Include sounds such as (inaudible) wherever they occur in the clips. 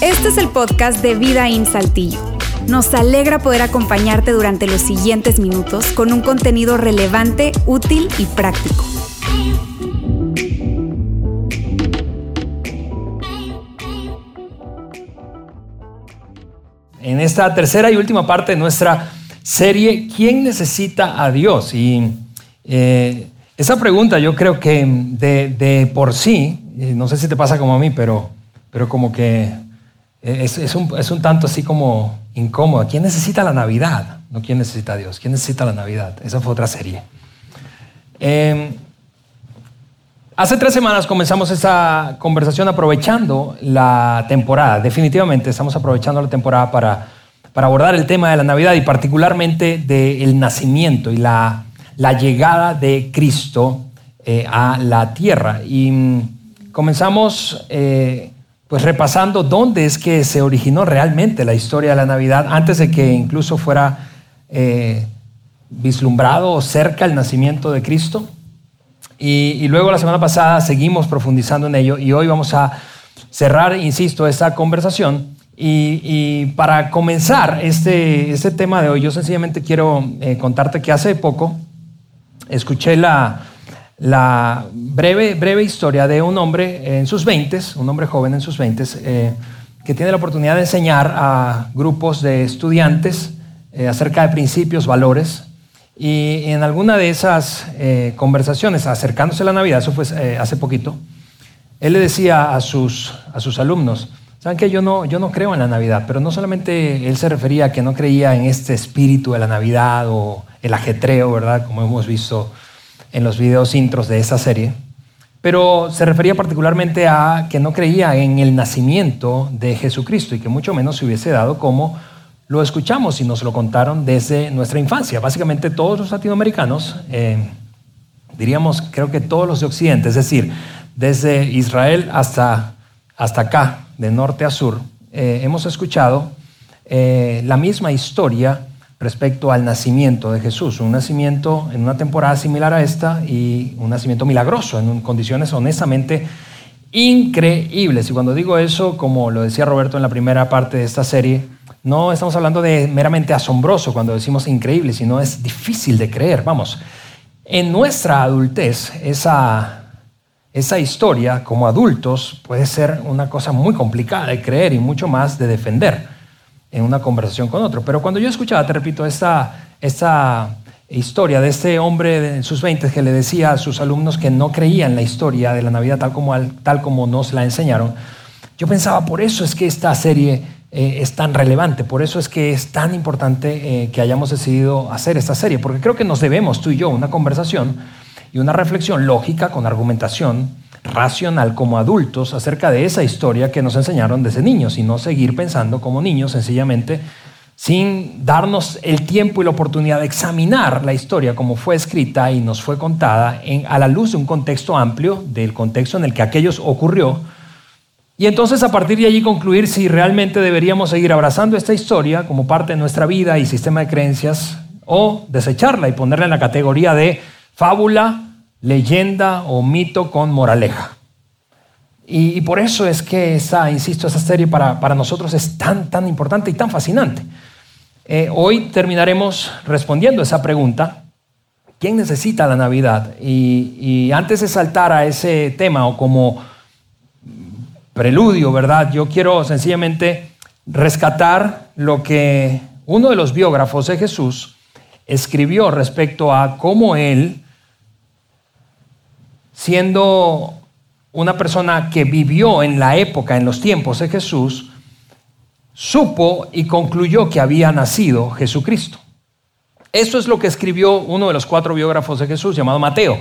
Este es el podcast de Vida en Saltillo. Nos alegra poder acompañarte durante los siguientes minutos con un contenido relevante, útil y práctico. En esta tercera y última parte de nuestra serie, ¿quién necesita a Dios? Y eh, esa pregunta yo creo que de, por sí, eh, no sé si te pasa como a mí, pero, pero como que es, un, tanto así como incómodo. ¿Quién necesita la Navidad? No quién necesita a Dios. ¿Quién necesita la Navidad? Esa fue otra serie. Em, hace tres semanas comenzamos esa conversación aprovechando la temporada. Definitivamente estamos aprovechando la temporada para, para abordar el tema de la Navidad y particularmente del nacimiento y la la llegada de Cristo eh, a la tierra. Y mm, comenzamos eh, pues repasando dónde es que se originó realmente la historia de la Navidad, antes de que incluso fuera eh, vislumbrado cerca el nacimiento de Cristo. Y, luego la semana pasada seguimos profundizando en ello y hoy vamos a cerrar, insisto, esta conversación. Y, para comenzar este, este tema de hoy, yo sencillamente quiero contarte que hace poco escuché la, breve, historia de un hombre en sus 20, un hombre joven en sus 20, eh, que tiene la oportunidad de enseñar a grupos de estudiantes eh, acerca de principios, valores. Y en alguna de esas eh, conversaciones, acercándose a la Navidad, eso fue hace poquito, él le decía a sus alumnos, ¿saben yo no, yo no creo en la Navidad? Pero no solamente él se refería a que no creía en este espíritu de la Navidad o el ajetreo, ¿verdad? Como hemos visto en los videos intros de esta serie. Pero se refería particularmente a que no creía en el nacimiento de Jesucristo y que mucho menos se hubiese dado como lo escuchamos y nos lo contaron desde nuestra infancia. Básicamente todos los latinoamericanos, eh, diríamos creo que todos los de Occidente, es decir, desde Israel hasta, hasta acá, de norte a sur, eh, hemos escuchado eh, la misma historia respecto al nacimiento de Jesús, un nacimiento en una temporada similar a esta y un nacimiento milagroso, en condiciones honestamente increíbles. Y cuando digo eso, como lo decía Roberto en la primera parte de esta serie, no estamos hablando de meramente asombroso cuando decimos increíble, sino es difícil de creer. Vamos, en nuestra adultez, esa, esa historia como adultos puede ser una cosa muy complicada de creer y mucho más de defender en una conversación con otro. Pero cuando yo escuchaba, te repito, esta, esta historia de este hombre en sus 20 que le decía a sus alumnos que no creían la historia de la Navidad tal como, tal como nos la enseñaron, yo pensaba, por eso es que esta serie eh, es tan relevante, por eso es que es tan importante eh, que hayamos decidido hacer esta serie, porque creo que nos debemos, tú y yo, una conversación y una reflexión lógica con argumentación racional como adultos acerca de esa historia que nos enseñaron desde niños y no seguir pensando como niños sencillamente sin darnos el tiempo y la oportunidad de examinar la historia como fue escrita y nos fue contada a la luz de un contexto amplio, del contexto en el que aquellos ocurrió, y entonces a partir de allí concluir si realmente deberíamos seguir abrazando esta historia como parte de nuestra vida y sistema de creencias o desecharla y ponerla en la categoría de fábula leyenda o mito con moraleja. Y, por eso es que esa, insisto, esa serie para, para nosotros es tan, tan importante y tan fascinante. Eh, hoy terminaremos respondiendo esa pregunta. ¿Quién necesita la Navidad? Y, y, antes de saltar a ese tema o como preludio, ¿verdad? Yo quiero sencillamente rescatar lo que uno de los biógrafos de Jesús escribió respecto a cómo él siendo una persona que vivió en la época, en los tiempos de Jesús, supo y concluyó que había nacido Jesucristo. Eso es lo que escribió uno de los cuatro biógrafos de Jesús, llamado Mateo,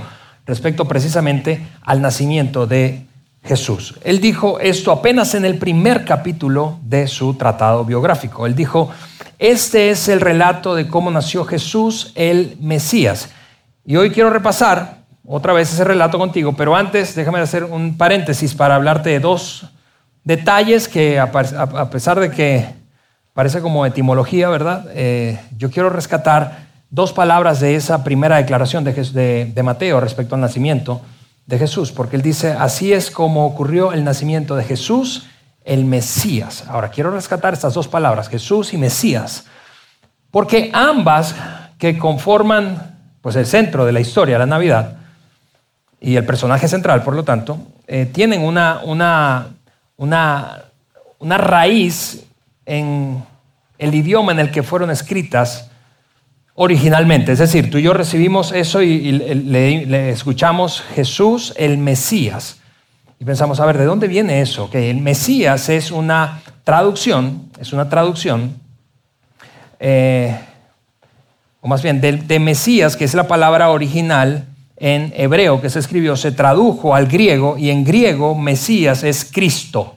respecto precisamente al nacimiento de Jesús. Él dijo esto apenas en el primer capítulo de su tratado biográfico. Él dijo, este es el relato de cómo nació Jesús el Mesías. Y hoy quiero repasar otra vez ese relato contigo, pero antes déjame hacer un paréntesis para hablarte de dos detalles que a pesar de que parece como etimología, ¿verdad? Eh, yo quiero rescatar dos palabras de esa primera declaración de, de, Mateo respecto al nacimiento de Jesús, porque él dice, así es como ocurrió el nacimiento de Jesús, el Mesías. Ahora, quiero rescatar estas dos palabras, Jesús y Mesías, porque ambas que conforman pues, el centro de la historia, la Navidad, y el personaje central, por lo tanto, eh, tienen una, una, una, una raíz en el idioma en el que fueron escritas originalmente. Es decir, tú y yo recibimos eso y, le, escuchamos Jesús el Mesías. Y pensamos, a ver, ¿de dónde viene eso? Que el Mesías es una traducción, es una traducción, eh, o más bien, de, de Mesías, que es la palabra original en hebreo que se escribió, se tradujo al griego y en griego Mesías es Cristo.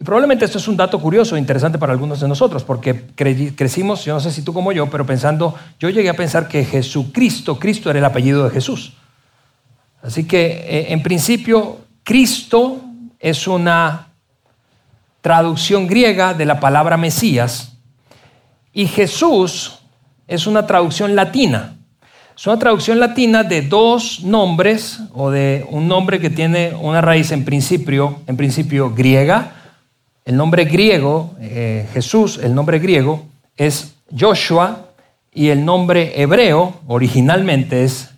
Y probablemente esto es un dato curioso interesante para algunos de nosotros, porque crecimos, yo no sé si tú como yo, pero pensando, yo llegué a pensar que Jesucristo, Cristo era el apellido de Jesús. Así que eh, en principio, Cristo es una traducción griega de la palabra Mesías y Jesús es una traducción latina. Es una traducción latina de dos nombres o de un nombre que tiene una raíz en principio, en principio griega el nombre griego, eh, Jesús, el nombre griego es Joshua y el nombre hebreo originalmente es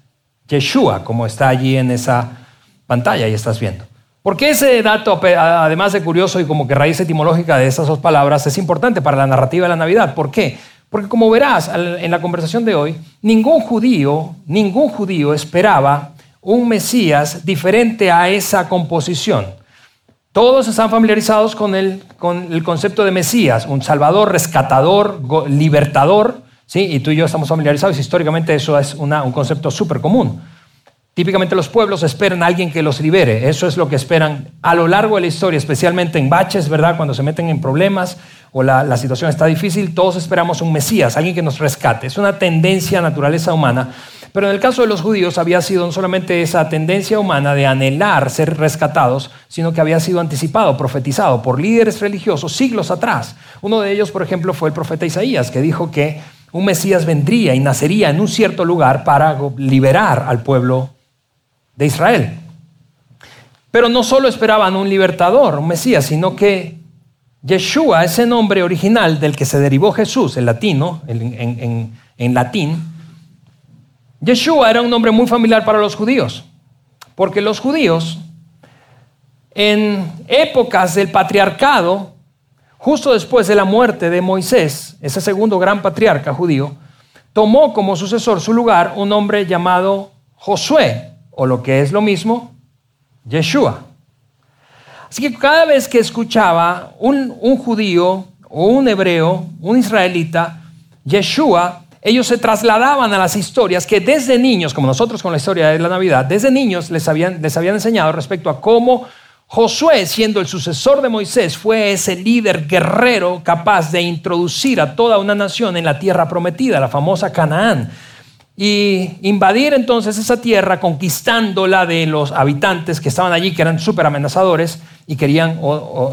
Yeshua, como está allí en esa pantalla y estás viendo. ¿Por qué ese dato, además de curioso y como que raíz etimológica de esas dos palabras, es importante para la narrativa de la Navidad? ¿Por qué? Porque como verás en la conversación de hoy, ningún judío, ningún judío esperaba un Mesías diferente a esa composición. Todos están familiarizados con el, con el concepto de Mesías, un salvador, rescatador, libertador, ¿sí? y tú y yo estamos familiarizados, históricamente eso es un concepto súper común. Típicamente los pueblos esperan a alguien que los libere, eso es lo que esperan a lo largo de la historia, especialmente en baches, ¿verdad? Cuando se meten en problemas o la, situación está difícil, todos esperamos un Mesías, alguien que nos rescate. Es una tendencia, naturaleza humana pero en el caso de los judíos había sido no solamente esa tendencia humana de anhelar ser rescatados, sino que había sido anticipado, profetizado por líderes religiosos siglos atrás. Uno de ellos, por ejemplo, fue el profeta Isaías, que dijo que un Mesías vendría y nacería en un cierto lugar para liberar al pueblo de Israel. Pero no solo esperaban un libertador, un Mesías, sino que Yeshua, ese nombre original del que se derivó Jesús, en latino, en, en latín, Yeshua era un nombre muy familiar para los judíos, porque los judíos en épocas del patriarcado, justo después de la muerte de Moisés, ese segundo gran patriarca judío, tomó como sucesor su lugar un hombre llamado Josué, o lo que es lo mismo, Yeshua. Así que cada vez que escuchaba un, un judío o un hebreo, un israelita, Yeshua ellos se trasladaban a las historias que desde niños, como nosotros con la historia de la Navidad, desde niños les habían, les habían enseñado respecto a cómo Josué, siendo el sucesor de Moisés, fue ese líder guerrero capaz de introducir a toda una nación en la tierra prometida, la famosa Canaán, y invadir entonces esa tierra conquistándola de los habitantes que estaban allí, que eran súper amenazadores y querían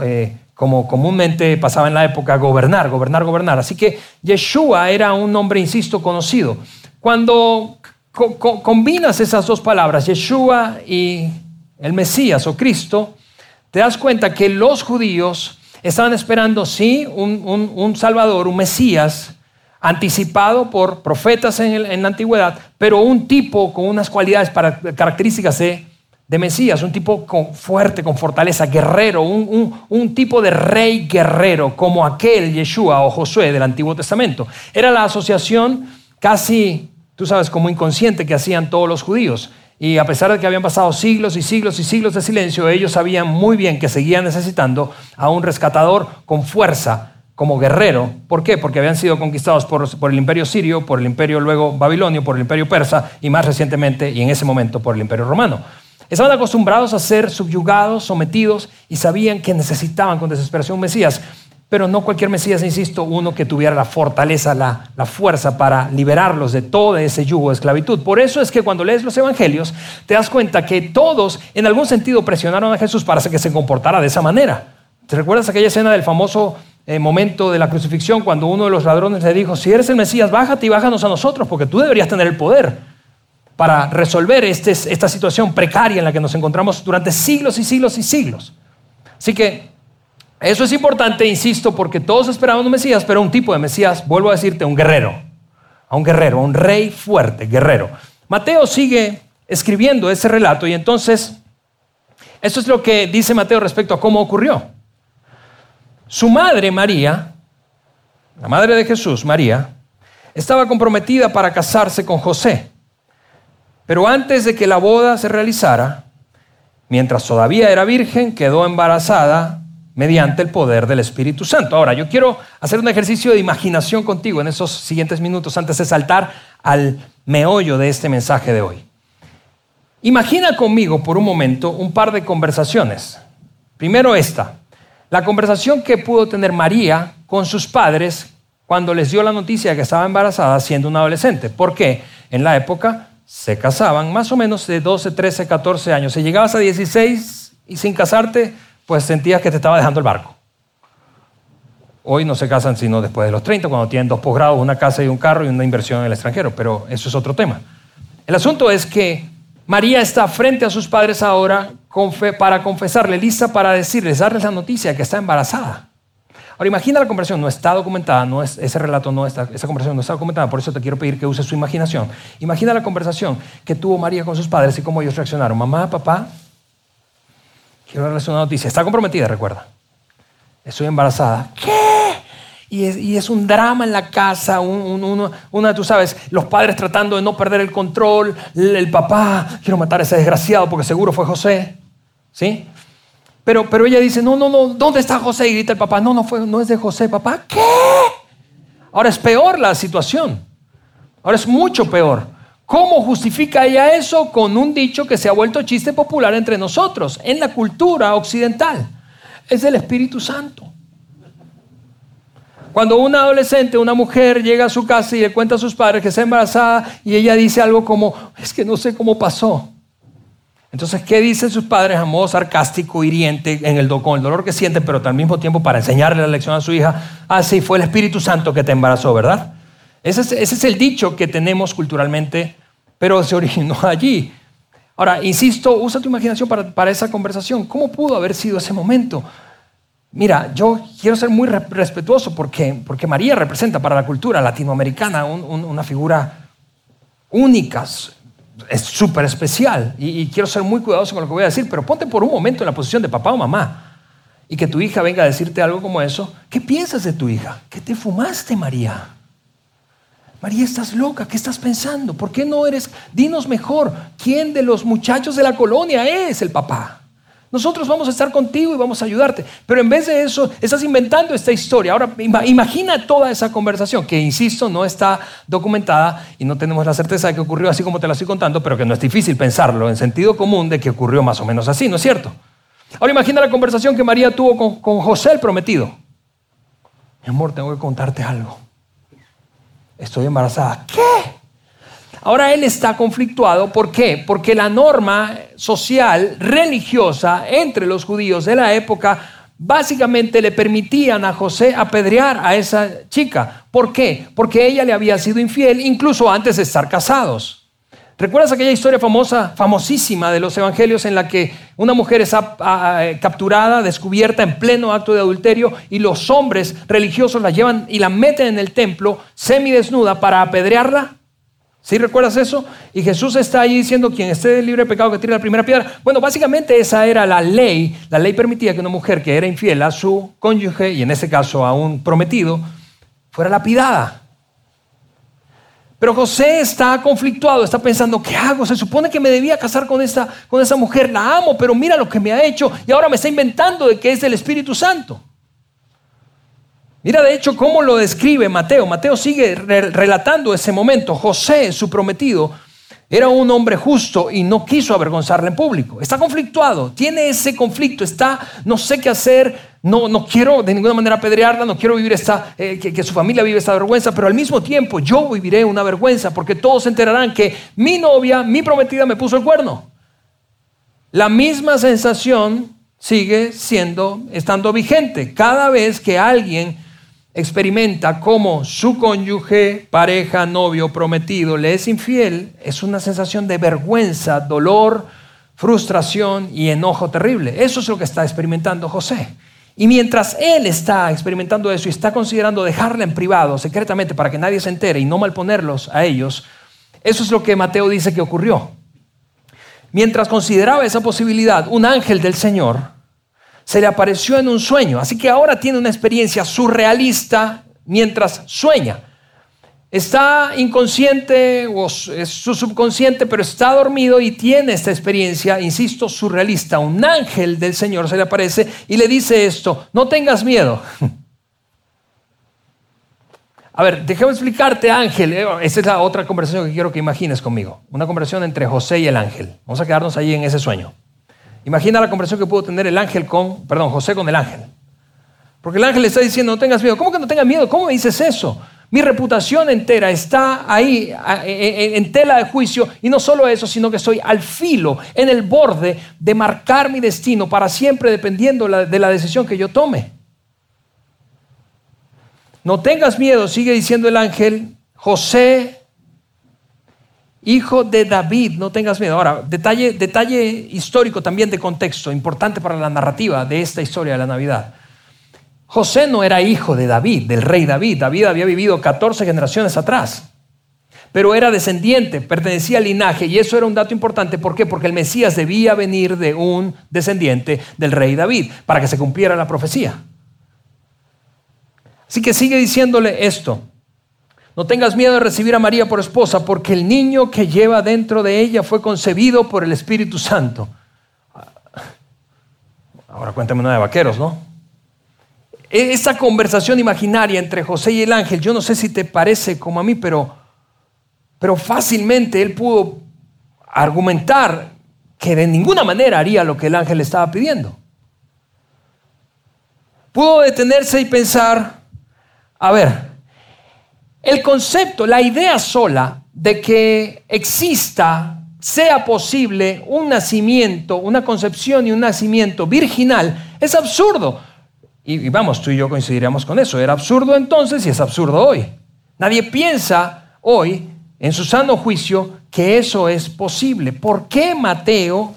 eh, como comúnmente pasaba en la época, gobernar, gobernar, gobernar. Así que Yeshua era un nombre, insisto, conocido. Cuando combinas esas dos palabras, Yeshua y el Mesías o Cristo, te das cuenta que los judíos estaban esperando, sí, un, Salvador, un Mesías, anticipado por profetas en, la antigüedad, pero un tipo con unas cualidades características de de Mesías, un tipo fuerte, con fortaleza, guerrero, un, tipo de rey guerrero como aquel Yeshua o Josué del Antiguo Testamento. Era la asociación casi, tú sabes, como inconsciente que hacían todos los judíos. Y a pesar de que habían pasado siglos y siglos y siglos de silencio, ellos sabían muy bien que seguían necesitando a un rescatador con fuerza, como guerrero. ¿Por qué? Porque habían sido conquistados por, el imperio sirio, por el imperio luego babilonio, por el imperio persa y más recientemente y en ese momento por el imperio romano. Estaban acostumbrados a ser subyugados, sometidos y sabían que necesitaban con desesperación un Mesías. Pero no cualquier Mesías, insisto, uno que tuviera la fortaleza, la, la, fuerza para liberarlos de todo ese yugo de esclavitud. Por eso es que cuando lees los evangelios te das cuenta que todos en algún sentido presionaron a Jesús para que se comportara de esa manera. ¿Te recuerdas aquella escena del famoso eh, momento de la crucifixión cuando uno de los ladrones le dijo, si eres el Mesías, bájate y bájanos a nosotros porque tú deberías tener el poder? para resolver este, esta situación precaria en la que nos encontramos durante siglos y siglos y siglos. Así que eso es importante, insisto, porque todos esperaban un Mesías, pero un tipo de Mesías, vuelvo a decirte, un guerrero, a un guerrero, un rey fuerte, guerrero. Mateo sigue escribiendo ese relato y entonces, eso es lo que dice Mateo respecto a cómo ocurrió. Su madre, María, la madre de Jesús, María, estaba comprometida para casarse con José. Pero antes de que la boda se realizara, mientras todavía era virgen, quedó embarazada mediante el poder del Espíritu Santo. Ahora, yo quiero hacer un ejercicio de imaginación contigo en esos siguientes minutos antes de saltar al meollo de este mensaje de hoy. Imagina conmigo por un momento un par de conversaciones. Primero esta, la conversación que pudo tener María con sus padres cuando les dio la noticia de que estaba embarazada siendo una adolescente. ¿Por qué? En la época se casaban más o menos de 12, 13, 14 años. Si llegabas a 16 y sin casarte, pues sentías que te estaba dejando el barco. Hoy no se casan sino después de los 30, cuando tienen dos posgrados, una casa y un carro y una inversión en el extranjero, pero eso es otro tema. El asunto es que María está frente a sus padres ahora para confesarle, lista para decirles, darles la noticia de que está embarazada. Ahora imagina la conversación, no está documentada, ese relato no está, esa conversación no está documentada, por eso te quiero pedir que uses su imaginación. Imagina la conversación que tuvo María con sus padres y cómo ellos reaccionaron. Mamá, papá, quiero darles una noticia. Está comprometida, recuerda. Estoy embarazada. ¿Qué? Y es, un drama en la casa, una, tú sabes, los padres tratando de no perder el control, el, el papá, quiero matar a ese desgraciado porque seguro fue José. ¿Sí? Pero, pero ella dice, no, no, no, ¿dónde está José? Y grita el papá, no, no, fue, no es de José, papá. ¿Qué? Ahora es peor la situación. Ahora es mucho peor. ¿Cómo justifica ella eso con un dicho que se ha vuelto chiste popular entre nosotros, en la cultura occidental? Es el Espíritu Santo. Cuando una adolescente, una mujer llega a su casa y le cuenta a sus padres que está embarazada y ella dice algo como, es que no sé cómo pasó. Entonces, ¿qué dicen sus padres a modo sarcástico, hiriente, en el con el dolor que sienten, pero al mismo tiempo para enseñarle la lección a su hija? Ah, sí, fue el Espíritu Santo que te embarazó, ¿verdad? Ese es, el dicho que tenemos culturalmente, pero se originó (laughs) allí. Ahora, insisto, usa tu imaginación para, esa conversación. ¿Cómo pudo haber sido ese momento? Mira, yo quiero ser muy respetuoso porque, porque María representa para la cultura latinoamericana una figura única, es súper especial y, quiero ser muy cuidadoso con lo que voy a decir, pero ponte por un momento en la posición de papá o mamá y que tu hija venga a decirte algo como eso. ¿Qué piensas de tu hija? ¿Qué te fumaste, María? María, estás loca, ¿qué estás pensando? ¿Por qué no eres? Dinos mejor, ¿quién de los muchachos de la colonia es el papá? Nosotros vamos a estar contigo y vamos a ayudarte. Pero en vez de eso, estás inventando esta historia. Ahora, imagina toda esa conversación, que insisto, no está documentada y no tenemos la certeza de que ocurrió así como te la estoy contando, pero que no es difícil pensarlo en sentido común de que ocurrió más o menos así, ¿no es cierto? Ahora imagina la conversación que María tuvo con, con José el prometido. Mi amor, tengo que contarte algo. Estoy embarazada. ¿Qué? Ahora él está conflictuado, ¿por qué? Porque la norma social, religiosa entre los judíos de la época básicamente le permitían a José apedrear a esa chica. ¿Por qué? Porque ella le había sido infiel incluso antes de estar casados. ¿Recuerdas aquella historia famosa, famosísima de los evangelios en la que una mujer es capturada, descubierta en pleno acto de adulterio y los hombres religiosos la llevan y la meten en el templo semidesnuda para apedrearla? ¿Sí recuerdas eso? Y Jesús está ahí diciendo, quien esté libre de pecado que tire la primera piedra. Bueno, básicamente esa era la ley. La ley permitía que una mujer que era infiel a su cónyuge, y en ese caso a un prometido, fuera lapidada. Pero José está conflictuado, está pensando, ¿qué hago? Se supone que me debía casar con con esa mujer, la amo, pero mira lo que me ha hecho y ahora me está inventando de que es del Espíritu Santo. Mira de hecho cómo lo describe Mateo. Mateo sigue relatando ese momento. José, su prometido, era un hombre justo y no quiso avergonzarle en público. Está conflictuado, tiene ese conflicto, está, no sé qué hacer, no, no quiero de ninguna manera apedrearla, no quiero vivir esta, eh, que, que, su familia vive esta vergüenza, pero al mismo tiempo yo viviré una vergüenza porque todos se enterarán que mi novia, mi prometida me puso el cuerno. La misma sensación sigue siendo, estando vigente. Cada vez que alguien experimenta cómo su cónyuge, pareja, novio, prometido le es infiel, es una sensación de vergüenza, dolor, frustración y enojo terrible. Eso es lo que está experimentando José. Y mientras él está experimentando eso y está considerando dejarla en privado, secretamente, para que nadie se entere y no malponerlos a ellos, eso es lo que Mateo dice que ocurrió. Mientras consideraba esa posibilidad, un ángel del Señor se le apareció en un sueño. Así que ahora tiene una experiencia surrealista mientras sueña. Está inconsciente o es su subconsciente, pero está dormido y tiene esta experiencia, insisto, surrealista. Un ángel del Señor se le aparece y le dice esto, no tengas miedo. (laughs) A ver, déjame explicarte, ángel. Eh, esa es la otra conversación que quiero que imagines conmigo. Una conversación entre José y el ángel. Vamos a quedarnos ahí en ese sueño. Imagina la conversación que pudo tener el ángel con, perdón, José con el ángel. Porque el ángel le está diciendo, no tengas miedo. ¿Cómo que no tengas miedo? ¿Cómo me dices eso? Mi reputación entera está ahí en tela de juicio y no solo eso, sino que estoy al filo, en el borde de marcar mi destino para siempre dependiendo de la decisión que yo tome. No tengas miedo, sigue diciendo el ángel, José, hijo de David, no tengas miedo. Ahora, detalle, detalle histórico también de contexto, importante para la narrativa de esta historia de la Navidad. José no era hijo de David, del rey David. David había vivido 14 generaciones atrás. Pero era descendiente, pertenecía al linaje y eso era un dato importante. ¿Por qué? Porque el Mesías debía venir de un descendiente del rey David para que se cumpliera la profecía. Así que sigue diciéndole esto. No tengas miedo de recibir a María por esposa, porque el niño que lleva dentro de ella fue concebido por el Espíritu Santo. Ahora cuéntame una de vaqueros, ¿no? E-, esa conversación imaginaria entre José y el ángel, yo no sé si te parece como a mí, pero, pero fácilmente él pudo argumentar que de ninguna manera haría lo que el ángel le estaba pidiendo. Pudo detenerse y pensar, a ver, el concepto, la idea sola de que exista, sea posible un nacimiento, una concepción y un nacimiento virginal, es absurdo. Y, vamos, tú y yo coincidiríamos con eso. Era absurdo entonces y es absurdo hoy. Nadie piensa hoy, en su sano juicio, que eso es posible. ¿Por qué Mateo,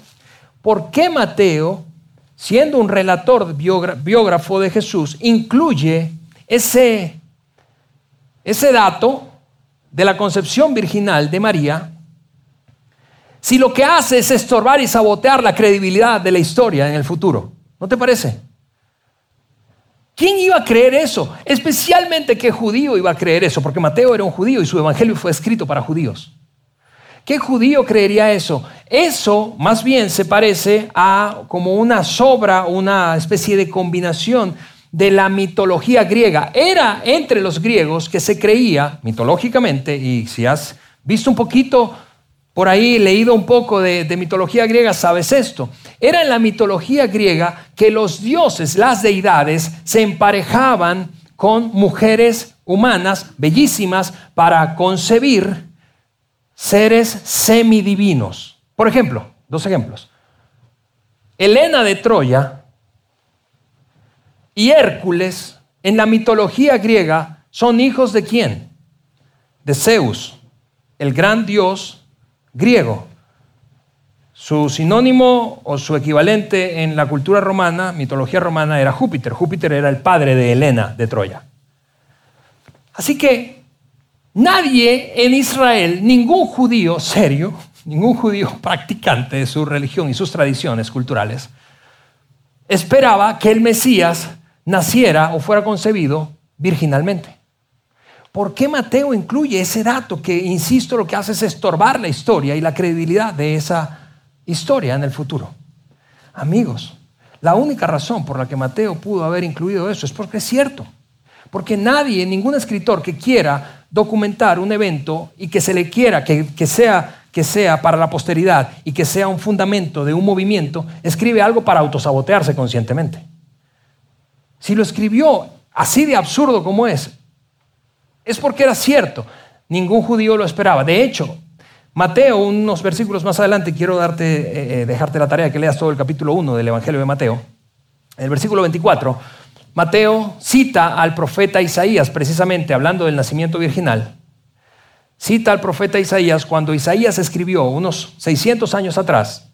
por qué Mateo, siendo un relator biógrafo de Jesús, incluye ese, ese dato de la concepción virginal de María, si lo que hace es estorbar y sabotear la credibilidad de la historia en el futuro? ¿No te parece? ¿Quién iba a creer eso? Especialmente qué judío iba a creer eso, porque Mateo era un judío y su evangelio fue escrito para judíos. ¿Qué judío creería eso? Eso más bien se parece a como una sobra, una especie de combinación de la mitología griega. Era entre los griegos que se creía mitológicamente, y si has visto un poquito por ahí leído un poco de, mitología griega, sabes esto. Era en la mitología griega que los dioses, las deidades, se emparejaban con mujeres humanas bellísimas para concebir seres semidivinos. Por ejemplo, dos ejemplos. Helena de Troya y Hércules en la mitología griega son hijos de quién? De Zeus, el gran dios griego. Su sinónimo o su equivalente en la cultura romana, mitología romana, era Júpiter. Júpiter era el padre de Helena de Troya. Así que nadie en Israel, ningún judío serio, ningún judío (laughs) practicante de su religión y sus tradiciones culturales, esperaba que el Mesías naciera o fuera concebido virginalmente. ¿Por qué Mateo incluye ese dato que, insisto, lo que hace es estorbar la historia y la credibilidad de esa historia en el futuro? Amigos, la única razón por la que Mateo pudo haber incluido eso es porque es cierto. Porque nadie, ningún escritor que quiera documentar un evento y que se le quiera, que, sea, que sea para la posteridad y que sea un fundamento de un movimiento, escribe algo para autosabotearse conscientemente. Si lo escribió así de absurdo como es, es porque era cierto. Ningún judío lo esperaba. De hecho, Mateo, unos versículos más adelante, quiero darte, eh, eh, dejarte la tarea que leas todo el capítulo 1 del Evangelio de Mateo. En el versículo 24, Mateo cita al profeta Isaías, precisamente hablando del nacimiento virginal. Cita al profeta Isaías cuando Isaías escribió unos 600 años atrás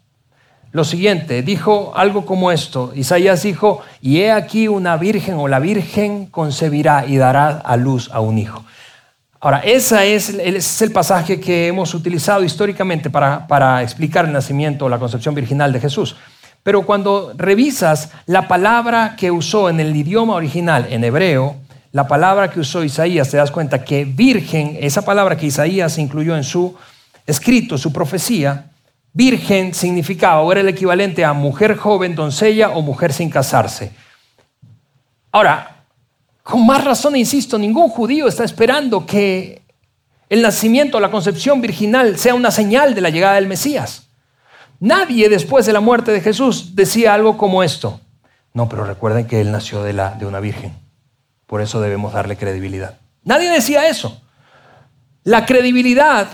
lo siguiente, dijo algo como esto. Isaías dijo, y he aquí una virgen o la virgen concebirá y dará a luz a un hijo. Ahora, ese es, es el pasaje que hemos utilizado históricamente para, para explicar el nacimiento o la concepción virginal de Jesús. Pero cuando revisas la palabra que usó en el idioma original, en hebreo, la palabra que usó Isaías, te das cuenta que virgen, esa palabra que Isaías incluyó en su escrito, su profecía, virgen significaba o era el equivalente a mujer joven, doncella o mujer sin casarse. Ahora, con más razón, insisto, ningún judío está esperando que el nacimiento, la concepción virginal sea una señal de la llegada del Mesías. Nadie después de la muerte de Jesús decía algo como esto. No, pero recuerden que él nació de, la, de una virgen. Por eso debemos darle credibilidad. Nadie decía eso. La credibilidad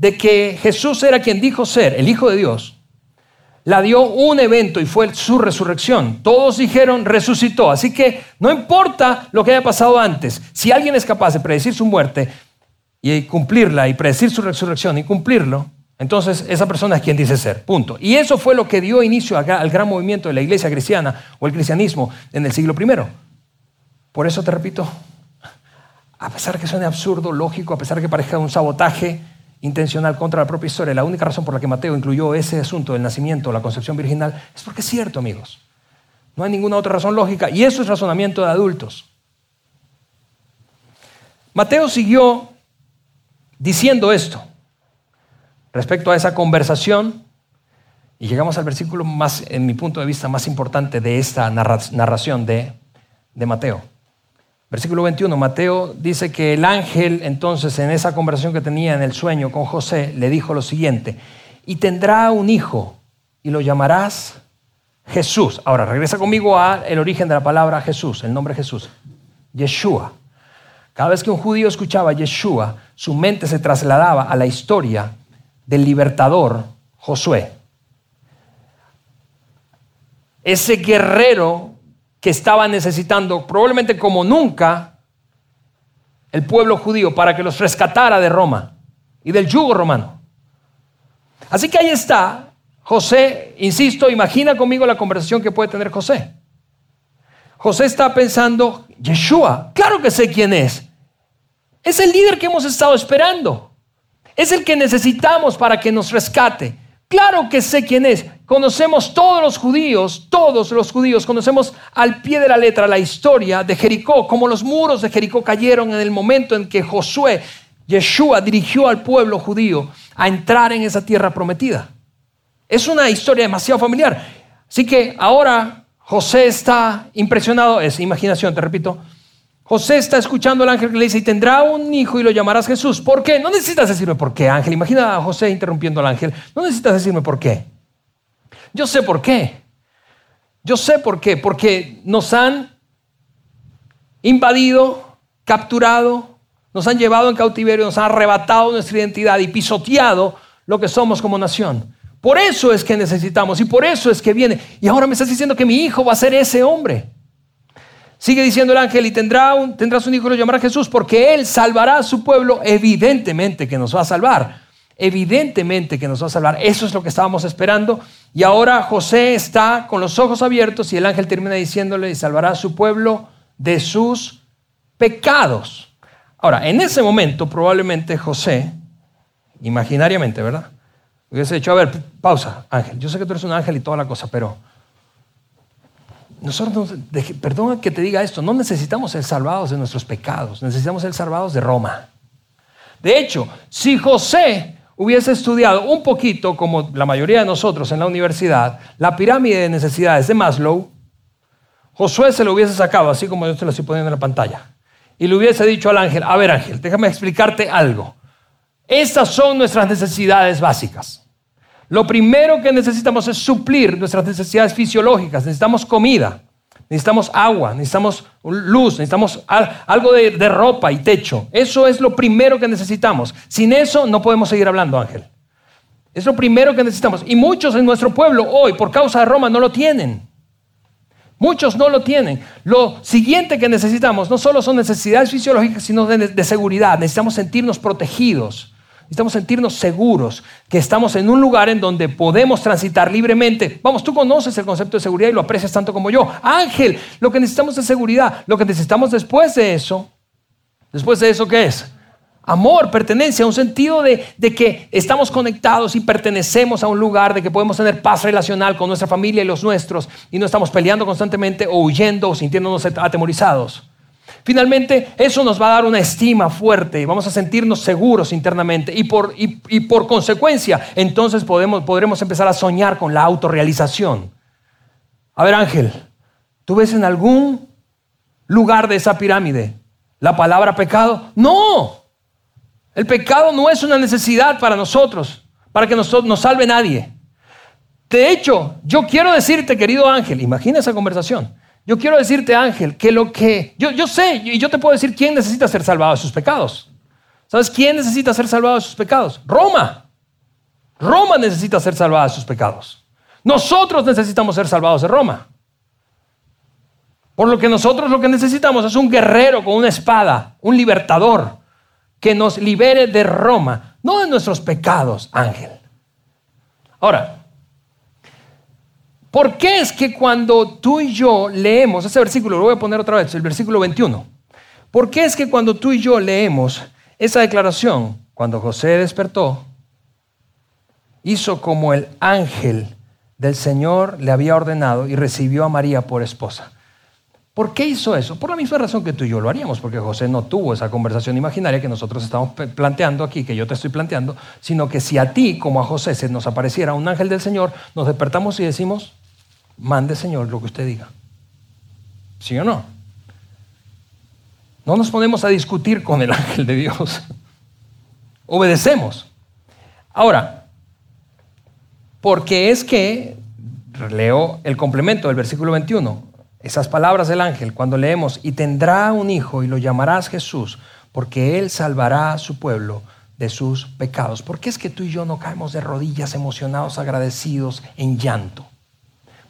de que Jesús era quien dijo ser, el Hijo de Dios, la dio un evento y fue su resurrección. Todos dijeron resucitó. Así que no importa lo que haya pasado antes, si alguien es capaz de predecir su muerte y cumplirla y predecir su resurrección y cumplirlo, entonces esa persona es quien dice ser. Punto. Y eso fue lo que dio inicio al gran movimiento de la iglesia cristiana o el cristianismo en el siglo I. Por eso te repito, a pesar que suene absurdo, lógico, a pesar que parezca un sabotaje, intencional contra la propia historia. La única razón por la que Mateo incluyó ese asunto del nacimiento, la concepción virginal, es porque es cierto, amigos. No hay ninguna otra razón lógica. Y eso es razonamiento de adultos. Mateo siguió diciendo esto respecto a esa conversación y llegamos al versículo más, en mi punto de vista, más importante de esta narración de, de Mateo. Versículo 21, Mateo dice que el ángel entonces en esa conversación que tenía en el sueño con José le dijo lo siguiente, y tendrá un hijo y lo llamarás Jesús. Ahora, regresa conmigo a el origen de la palabra Jesús, el nombre Jesús, Yeshua. Cada vez que un judío escuchaba Yeshua, su mente se trasladaba a la historia del libertador Josué. Ese guerrero que estaba necesitando, probablemente como nunca, el pueblo judío para que los rescatara de Roma y del yugo romano. Así que ahí está José, insisto, imagina conmigo la conversación que puede tener José. José está pensando, Yeshua, claro que sé quién es. Es el líder que hemos estado esperando. Es el que necesitamos para que nos rescate. Claro que sé quién es. Conocemos todos los judíos, todos los judíos, conocemos al pie de la letra la historia de Jericó, como los muros de Jericó cayeron en el momento en que Josué, Yeshua, dirigió al pueblo judío a entrar en esa tierra prometida. Es una historia demasiado familiar. Así que ahora José está impresionado, es imaginación, te repito, José está escuchando al ángel que le dice, y tendrá un hijo y lo llamarás Jesús. ¿Por qué? No necesitas decirme por qué, ángel. Imagina a José interrumpiendo al ángel. No necesitas decirme por qué. Yo sé por qué. Yo sé por qué. Porque nos han invadido, capturado, nos han llevado en cautiverio, nos han arrebatado nuestra identidad y pisoteado lo que somos como nación. Por eso es que necesitamos y por eso es que viene. Y ahora me estás diciendo que mi hijo va a ser ese hombre. Sigue diciendo el ángel, y tendrá tendrás un hijo lo llamará Jesús, porque él salvará a su pueblo. Evidentemente que nos va a salvar. Evidentemente que nos va a salvar. Eso es lo que estábamos esperando. Y ahora José está con los ojos abiertos y el ángel termina diciéndole, y salvará a su pueblo de sus pecados. Ahora, en ese momento probablemente José, imaginariamente, ¿verdad? Hubiese dicho, a ver, pausa, ángel. Yo sé que tú eres un ángel y toda la cosa, pero nosotros, perdón que te diga esto, no necesitamos ser salvados de nuestros pecados, necesitamos ser salvados de Roma. De hecho, si José hubiese estudiado un poquito, como la mayoría de nosotros en la universidad, la pirámide de necesidades de Maslow, Josué se lo hubiese sacado, así como yo te lo estoy poniendo en la pantalla, y le hubiese dicho al ángel, a ver ángel, déjame explicarte algo. Estas son nuestras necesidades básicas. Lo primero que necesitamos es suplir nuestras necesidades fisiológicas. Necesitamos comida, necesitamos agua, necesitamos luz, necesitamos algo de, ropa y techo. Eso es lo primero que necesitamos. Sin eso no podemos seguir hablando, Ángel. Es lo primero que necesitamos. Y muchos en nuestro pueblo hoy, por causa de Roma, no lo tienen. Muchos no lo tienen. Lo siguiente que necesitamos no solo son necesidades fisiológicas, sino de, seguridad. Necesitamos sentirnos protegidos. Necesitamos sentirnos seguros, que estamos en un lugar en donde podemos transitar libremente. Vamos, tú conoces el concepto de seguridad y lo aprecias tanto como yo. Ángel, lo que necesitamos es seguridad. Lo que necesitamos después de eso, después de eso, ¿qué es? amor, pertenencia, un sentido de, que estamos conectados y pertenecemos a un lugar, de que podemos tener paz relacional con nuestra familia y los nuestros y no estamos peleando constantemente o huyendo o sintiéndonos atemorizados. Finalmente, eso nos va a dar una estima fuerte y vamos a sentirnos seguros internamente y por, y, por consecuencia, entonces podemos, podremos empezar a soñar con la autorrealización. A ver, Ángel, ¿tú ves en algún lugar de esa pirámide la palabra pecado? No, el pecado no es una necesidad para nosotros, para que nos, nos salve nadie. De hecho, yo quiero decirte, querido Ángel, imagina esa conversación. Yo quiero decirte, Ángel, que lo que yo, yo sé, y yo te puedo decir quién necesita ser salvado de sus pecados. ¿Sabes quién necesita ser salvado de sus pecados? Roma. Roma necesita ser salvada de sus pecados. Nosotros necesitamos ser salvados de Roma. Por lo que nosotros lo que necesitamos es un guerrero con una espada, un libertador, que nos libere de Roma, no de nuestros pecados, ángel. Ahora, ¿por qué es que cuando tú y yo leemos, ese versículo lo voy a poner otra vez, el versículo 21, ¿por qué es que cuando tú y yo leemos esa declaración, cuando José despertó, hizo como el ángel del Señor le había ordenado y recibió a María por esposa? ¿Por qué hizo eso? Por la misma razón que tú y yo lo haríamos, porque José no tuvo esa conversación imaginaria que nosotros estamos planteando aquí, que yo te estoy planteando, sino que si a ti como a José se nos apareciera un ángel del Señor, nos despertamos y decimos, mande Señor lo que usted diga. ¿Sí o no? No nos ponemos a discutir con el (laughs) ángel de Dios. Obedecemos. Ahora, porque es que, leo el complemento del versículo 21, esas palabras del ángel, cuando leemos, y tendrá un hijo y lo llamarás Jesús, porque él salvará a su pueblo de sus pecados. ¿Por qué es que tú y yo no caemos de rodillas emocionados, agradecidos, en llanto?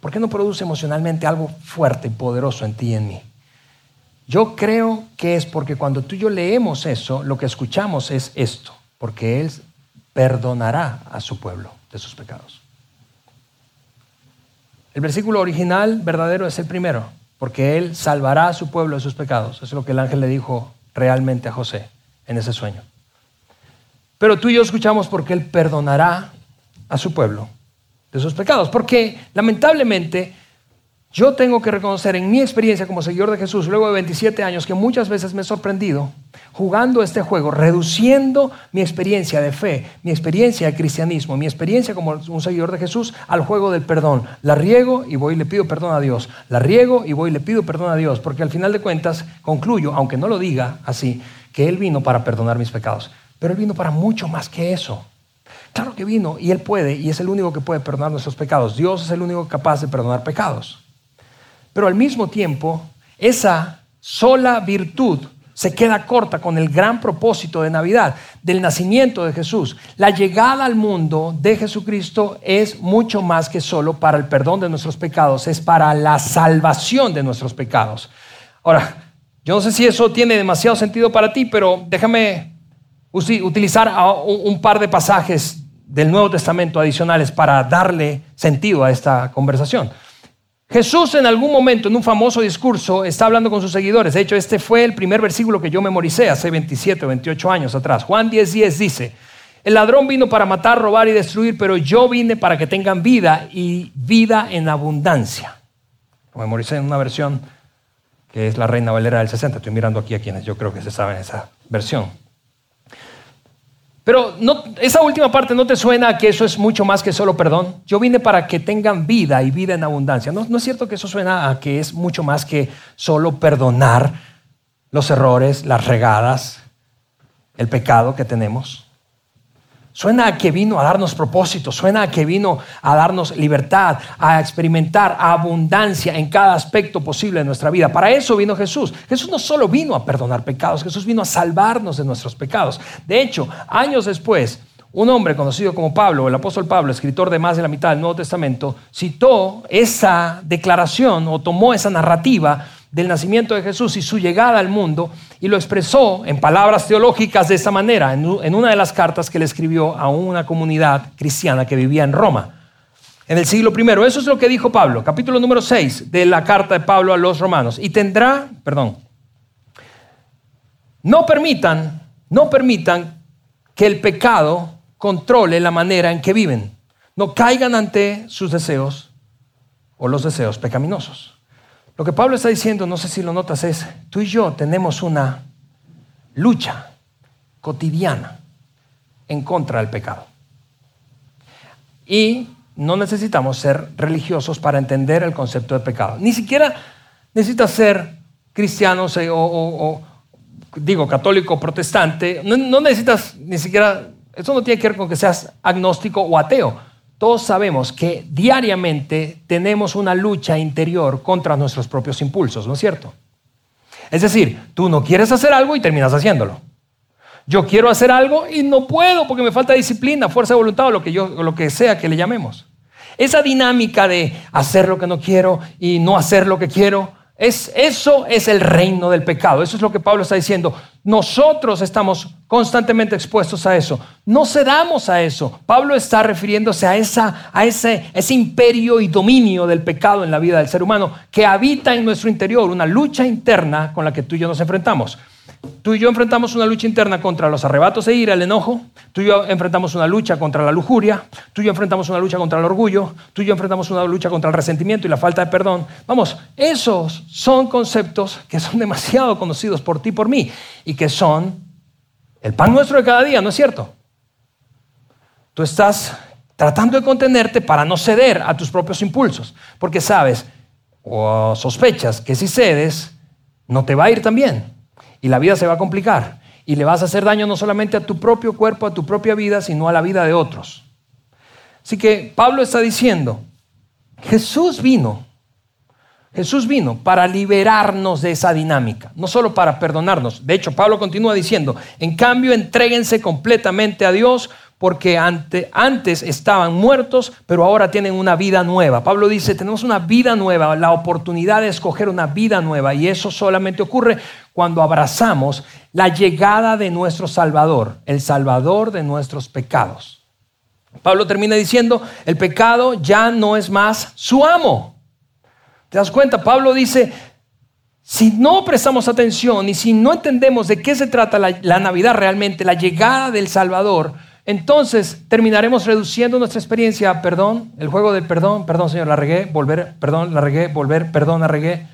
¿Por qué no produce emocionalmente algo fuerte y poderoso en ti y en mí? Yo creo que es porque cuando tú y yo leemos eso, lo que escuchamos es esto, porque Él perdonará a su pueblo de sus pecados. El versículo original verdadero es el primero, porque Él salvará a su pueblo de sus pecados. Eso es lo que el ángel le dijo realmente a José en ese sueño. Pero tú y yo escuchamos porque Él perdonará a su pueblo de sus pecados. Porque lamentablemente yo tengo que reconocer en mi experiencia como seguidor de Jesús, luego de 27 años, que muchas veces me he sorprendido jugando este juego, reduciendo mi experiencia de fe, mi experiencia de cristianismo, mi experiencia como un seguidor de Jesús al juego del perdón. La riego y voy y le pido perdón a Dios. La riego y voy y le pido perdón a Dios, porque al final de cuentas concluyo, aunque no lo diga así, que Él vino para perdonar mis pecados. Pero Él vino para mucho más que eso. Claro que vino y Él puede y es el único que puede perdonar nuestros pecados. Dios es el único capaz de perdonar pecados. Pero al mismo tiempo, esa sola virtud se queda corta con el gran propósito de Navidad, del nacimiento de Jesús. La llegada al mundo de Jesucristo es mucho más que solo para el perdón de nuestros pecados, es para la salvación de nuestros pecados. Ahora, yo no sé si eso tiene demasiado sentido para ti, pero déjame utilizar un par de pasajes del Nuevo Testamento adicionales para darle sentido a esta conversación. Jesús en algún momento, en un famoso discurso, está hablando con sus seguidores. De hecho, este fue el primer versículo que yo memoricé hace 27 o 28 años atrás. Juan 10, 10 dice, el ladrón vino para matar, robar y destruir, pero yo vine para que tengan vida y vida en abundancia. Lo memoricé en una versión que es la Reina Valera del 60. Estoy mirando aquí a quienes yo creo que se saben esa versión. Pero esa última parte no te suena que eso es mucho más que solo perdón. Yo vine para que tengan vida y vida en abundancia. ¿No, no es cierto que eso suena a que es mucho más que solo perdonar los errores, las regadas, el pecado que tenemos? Suena a que vino a darnos propósito, suena a que vino a darnos libertad, a experimentar abundancia en cada aspecto posible de nuestra vida. Para eso vino Jesús. Jesús no solo vino a perdonar pecados, Jesús vino a salvarnos de nuestros pecados. De hecho, años después, un hombre conocido como Pablo, el apóstol Pablo, escritor de más de la mitad del Nuevo Testamento, citó esa declaración o tomó esa narrativa del nacimiento de Jesús y su llegada al mundo y lo expresó en palabras teológicas de esa manera en una de las cartas que le escribió a una comunidad cristiana que vivía en Roma en el siglo I. Eso es lo que dijo Pablo, capítulo número 6 de la carta de Pablo a los romanos. Y tendrá, perdón, no permitan, no permitan que el pecado controle la manera en que viven. No caigan ante sus deseos o los deseos pecaminosos. Lo que Pablo está diciendo, no sé si lo notas, es, tú y yo tenemos una lucha cotidiana en contra del pecado. Y no necesitamos ser religiosos para entender el concepto de pecado. Ni siquiera necesitas ser cristiano o, digo, católico, protestante. no necesitas ni siquiera eso no tiene que ver con que seas agnóstico o ateo. Todos sabemos que diariamente tenemos una lucha interior contra nuestros propios impulsos, ¿no es cierto? Es decir, tú no quieres hacer algo y terminas haciéndolo. Yo quiero hacer algo y no puedo porque me falta disciplina, fuerza de voluntad o lo que, yo, lo que sea que le llamemos. Esa dinámica de hacer lo que no quiero y no hacer lo que quiero eso es el reino del pecado. Eso es lo que Pablo está diciendo. Nosotros estamos constantemente expuestos a eso. No cedamos a eso. Pablo está refiriéndose a, esa, a ese, ese imperio y dominio del pecado en la vida del ser humano que habita en nuestro interior, una lucha interna con la que tú y yo nos enfrentamos. Tú y yo enfrentamos una lucha interna contra los arrebatos e ira, el enojo. Tú y yo enfrentamos una lucha contra la lujuria. Tú y yo enfrentamos una lucha contra el orgullo. Tú y yo enfrentamos una lucha contra el resentimiento y la falta de perdón. Vamos, esos son conceptos que son demasiado conocidos por ti y por mí que son el pan nuestro de cada día, ¿no es cierto? Tú estás tratando de contenerte para no ceder a tus propios impulsos, porque sabes o sospechas que si cedes, no te va a ir tan bien y la vida se va a complicar y le vas a hacer daño no solamente a tu propio cuerpo, a tu propia vida, sino a la vida de otros. Así que Pablo está diciendo, Jesús vino, Jesús vino para liberarnos de esa dinámica, no solo para perdonarnos. De hecho, Pablo continúa diciendo, en cambio, entréguense completamente a Dios porque antes estaban muertos, pero ahora tienen una vida nueva. Pablo dice, tenemos una vida nueva, la oportunidad de escoger una vida nueva, y eso solamente ocurre cuando abrazamos la llegada de nuestro Salvador, el Salvador de nuestros pecados. Pablo termina diciendo, el pecado ya no es más su amo. ¿Te das cuenta? Pablo dice, si no prestamos atención y si no entendemos de qué se trata la, Navidad realmente, la llegada del Salvador, entonces terminaremos reduciendo nuestra experiencia a perdón, el juego del perdón, perdón Señor, la regué, volver, perdón, la regué, volver, perdón, la regué.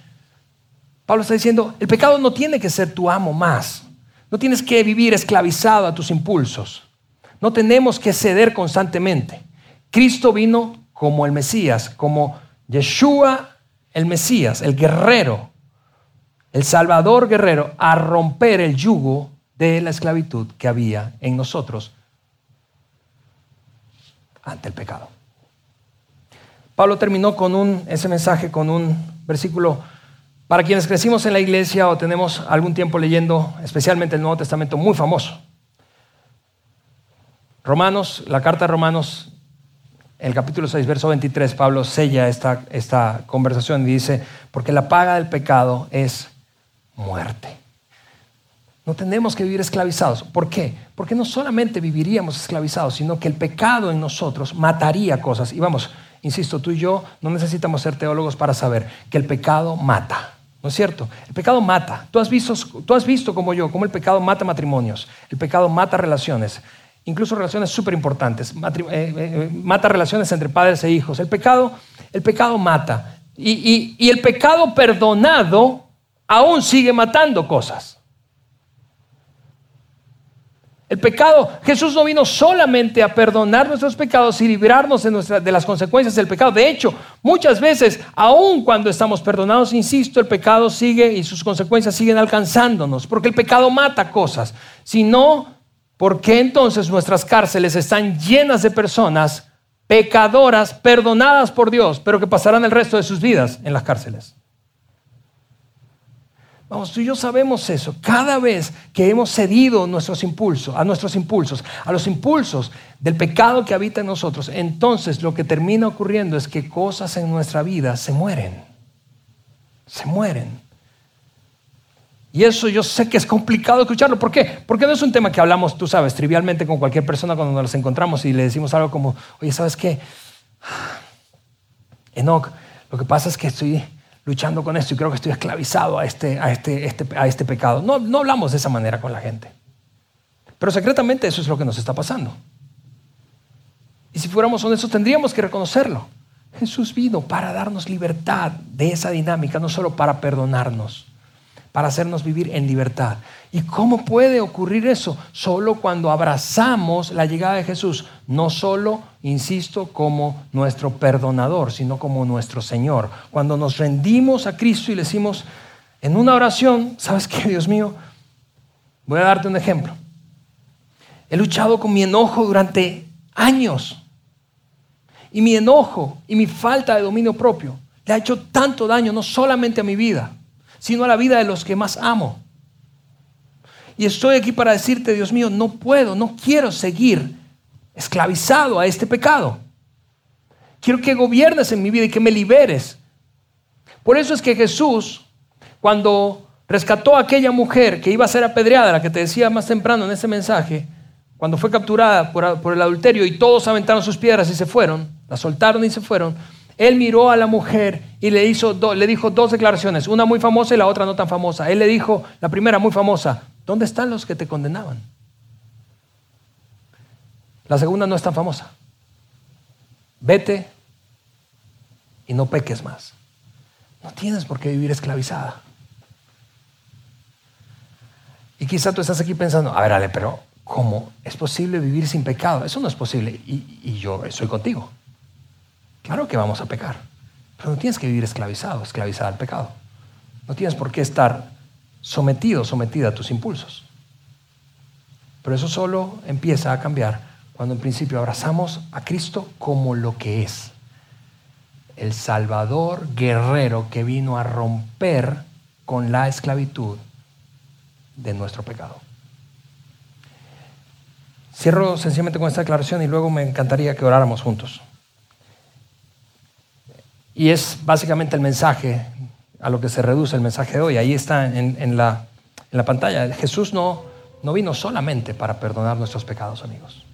Pablo está diciendo, el pecado no tiene que ser tu amo más, no tienes que vivir esclavizado a tus impulsos, no tenemos que ceder constantemente. Cristo vino como el Mesías, como Yeshua el Mesías, el guerrero, el Salvador guerrero, a romper el yugo de la esclavitud que había en nosotros ante el pecado. Pablo terminó con un, ese mensaje con un versículo para quienes crecimos en la iglesia o tenemos algún tiempo leyendo especialmente el Nuevo Testamento muy famoso. Romanos, la carta de Romanos, el capítulo 6, verso 23, Pablo sella esta, esta conversación y dice, porque la paga del pecado es muerte. No tenemos que vivir esclavizados. ¿Por qué? Porque no solamente viviríamos esclavizados, sino que el pecado en nosotros mataría cosas. Y vamos, insisto, tú y yo no necesitamos ser teólogos para saber que el pecado mata. ¿No es cierto? El pecado mata. Tú has visto, tú has visto como yo, cómo el pecado mata matrimonios. El pecado mata relaciones, incluso relaciones súper importantes. Eh, eh, eh, mata relaciones entre padres e hijos. El pecado, el pecado mata. y el pecado perdonado aún sigue matando cosas. El pecado, Jesús no vino solamente a perdonar nuestros pecados y librarnos de, de, las consecuencias del pecado. De hecho, muchas veces, aun cuando estamos perdonados, insisto, el pecado sigue y sus consecuencias siguen alcanzándonos, porque el pecado mata cosas. Si no, ¿por qué entonces nuestras cárceles están llenas de personas pecadoras, perdonadas por Dios, pero que pasarán el resto de sus vidas en las cárceles? Vamos, tú y yo sabemos eso. Cada vez que hemos cedido nuestros impulsos, a nuestros impulsos, a los impulsos del pecado que habita en nosotros, entonces lo que termina ocurriendo es que cosas en nuestra vida se mueren. Se mueren. Y eso yo sé que es complicado escucharlo. ¿Por qué? Porque no es un tema que hablamos, tú sabes, trivialmente con cualquier persona cuando nos encontramos y le decimos algo como, oye, ¿sabes qué? (sighs) Enoch, lo que pasa es que estoy luchando con esto y creo que estoy esclavizado a este, a este, este, a este pecado. No, no hablamos de esa manera con la gente. Pero secretamente eso es lo que nos está pasando. Y si fuéramos honestos tendríamos que reconocerlo. Jesús vino para darnos libertad de esa dinámica, no solo para perdonarnos, para hacernos vivir en libertad. ¿Y cómo puede ocurrir eso? Solo cuando abrazamos la llegada de Jesús, no solo, insisto, como nuestro perdonador, sino como nuestro Señor. Cuando nos rendimos a Cristo y le decimos en una oración, ¿sabes qué, Dios mío? Voy a darte un ejemplo. He luchado con mi enojo durante años. Y mi enojo y mi falta de dominio propio le ha hecho tanto daño no solamente a mi vida, sino a la vida de los que más amo. Y estoy aquí para decirte, Dios mío, no puedo, no quiero seguir esclavizado a este pecado. Quiero que gobiernes en mi vida y que me liberes. Por eso es que Jesús, cuando rescató a aquella mujer que iba a ser apedreada, la que te decía más temprano en ese mensaje, cuando fue capturada por, el adulterio y todos aventaron sus piedras y se fueron, la soltaron y se fueron, él miró a la mujer y le, hizo le dijo dos declaraciones, una muy famosa y la otra no tan famosa. Él le dijo, la primera muy famosa, ¿dónde están los que te condenaban? La segunda no es tan famosa. Vete y no peques más. No tienes por qué vivir esclavizada. Y quizá tú estás aquí pensando, a ver, Ale, pero ¿cómo es posible vivir sin pecado? Eso no es posible. Y, y yo estoy contigo. Claro que vamos a pecar, pero no tienes que vivir esclavizado, esclavizada al pecado. No tienes por qué estar sometido, sometida a tus impulsos. Pero eso solo empieza a cambiar cuando en principio abrazamos a Cristo como lo que es. El Salvador guerrero que vino a romper con la esclavitud de nuestro pecado. Cierro sencillamente con esta declaración y luego me encantaría que oráramos juntos. Y es básicamente el mensaje a lo que se reduce el mensaje de hoy. Ahí está en, la, pantalla. Jesús no, no vino solamente para perdonar nuestros pecados, amigos.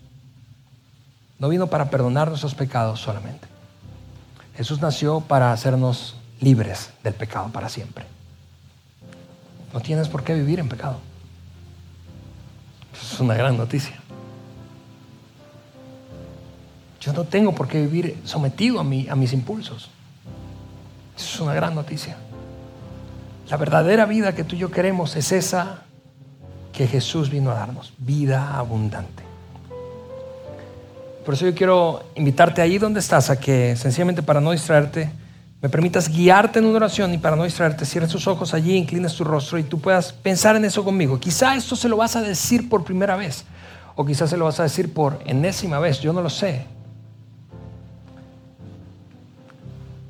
No vino para perdonar nuestros pecados solamente. Jesús nació para hacernos libres del pecado para siempre. No tienes por qué vivir en pecado. es una gran noticia. Yo no tengo por qué vivir sometido a mis impulsos. Es una gran noticia. La verdadera vida que tú y yo queremos es esa que Jesús vino a darnos, vida abundante. Por eso yo quiero invitarte ahí donde estás a que sencillamente para no distraerte, me permitas guiarte en una oración y para no distraerte, cierres tus ojos allí, inclines tu rostro y tú puedas pensar en eso conmigo. Quizá esto se lo vas a decir por primera vez o quizás se lo vas a decir por enésima vez, yo no lo sé.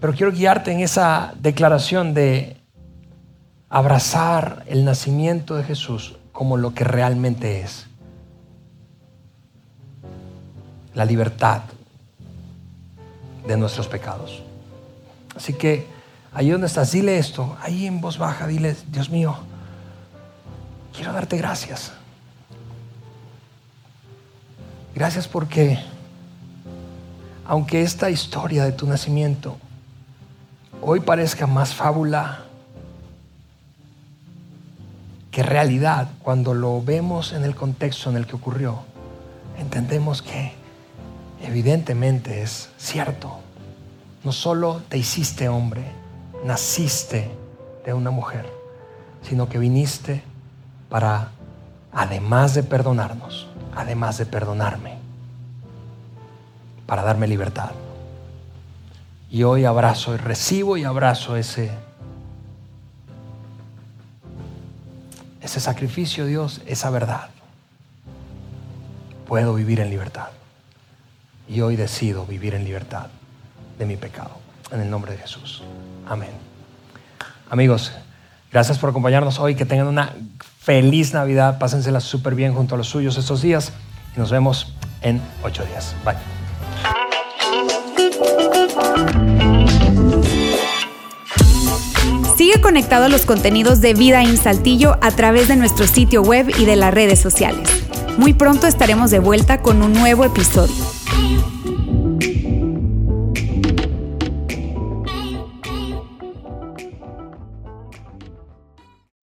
Pero quiero guiarte en esa declaración de abrazar el nacimiento de Jesús como lo que realmente es. La libertad de nuestros pecados. Así que ahí donde estás, dile esto, ahí en voz baja, dile, Dios mío, quiero darte gracias. Gracias porque, aunque esta historia de tu nacimiento hoy parezca más fábula que realidad, cuando lo vemos en el contexto en el que ocurrió, entendemos que evidentemente es cierto. No solo te hiciste hombre, naciste de una mujer, sino que viniste para, además de perdonarnos, además de perdonarme, para darme libertad. Y hoy abrazo y recibo y abrazo ese, ese sacrificio, Dios, esa verdad. Puedo vivir en libertad. Y hoy decido vivir en libertad de mi pecado. En el nombre de Jesús. Amén. Amigos, Gracias por acompañarnos hoy. Que tengan una feliz Navidad. Pásensela súper bien junto a los suyos estos días. Y nos vemos en ocho días. Bye. Sigue conectado a los contenidos de Vida en Saltillo a través de nuestro sitio web y de las redes sociales. Muy pronto estaremos de vuelta con un nuevo episodio.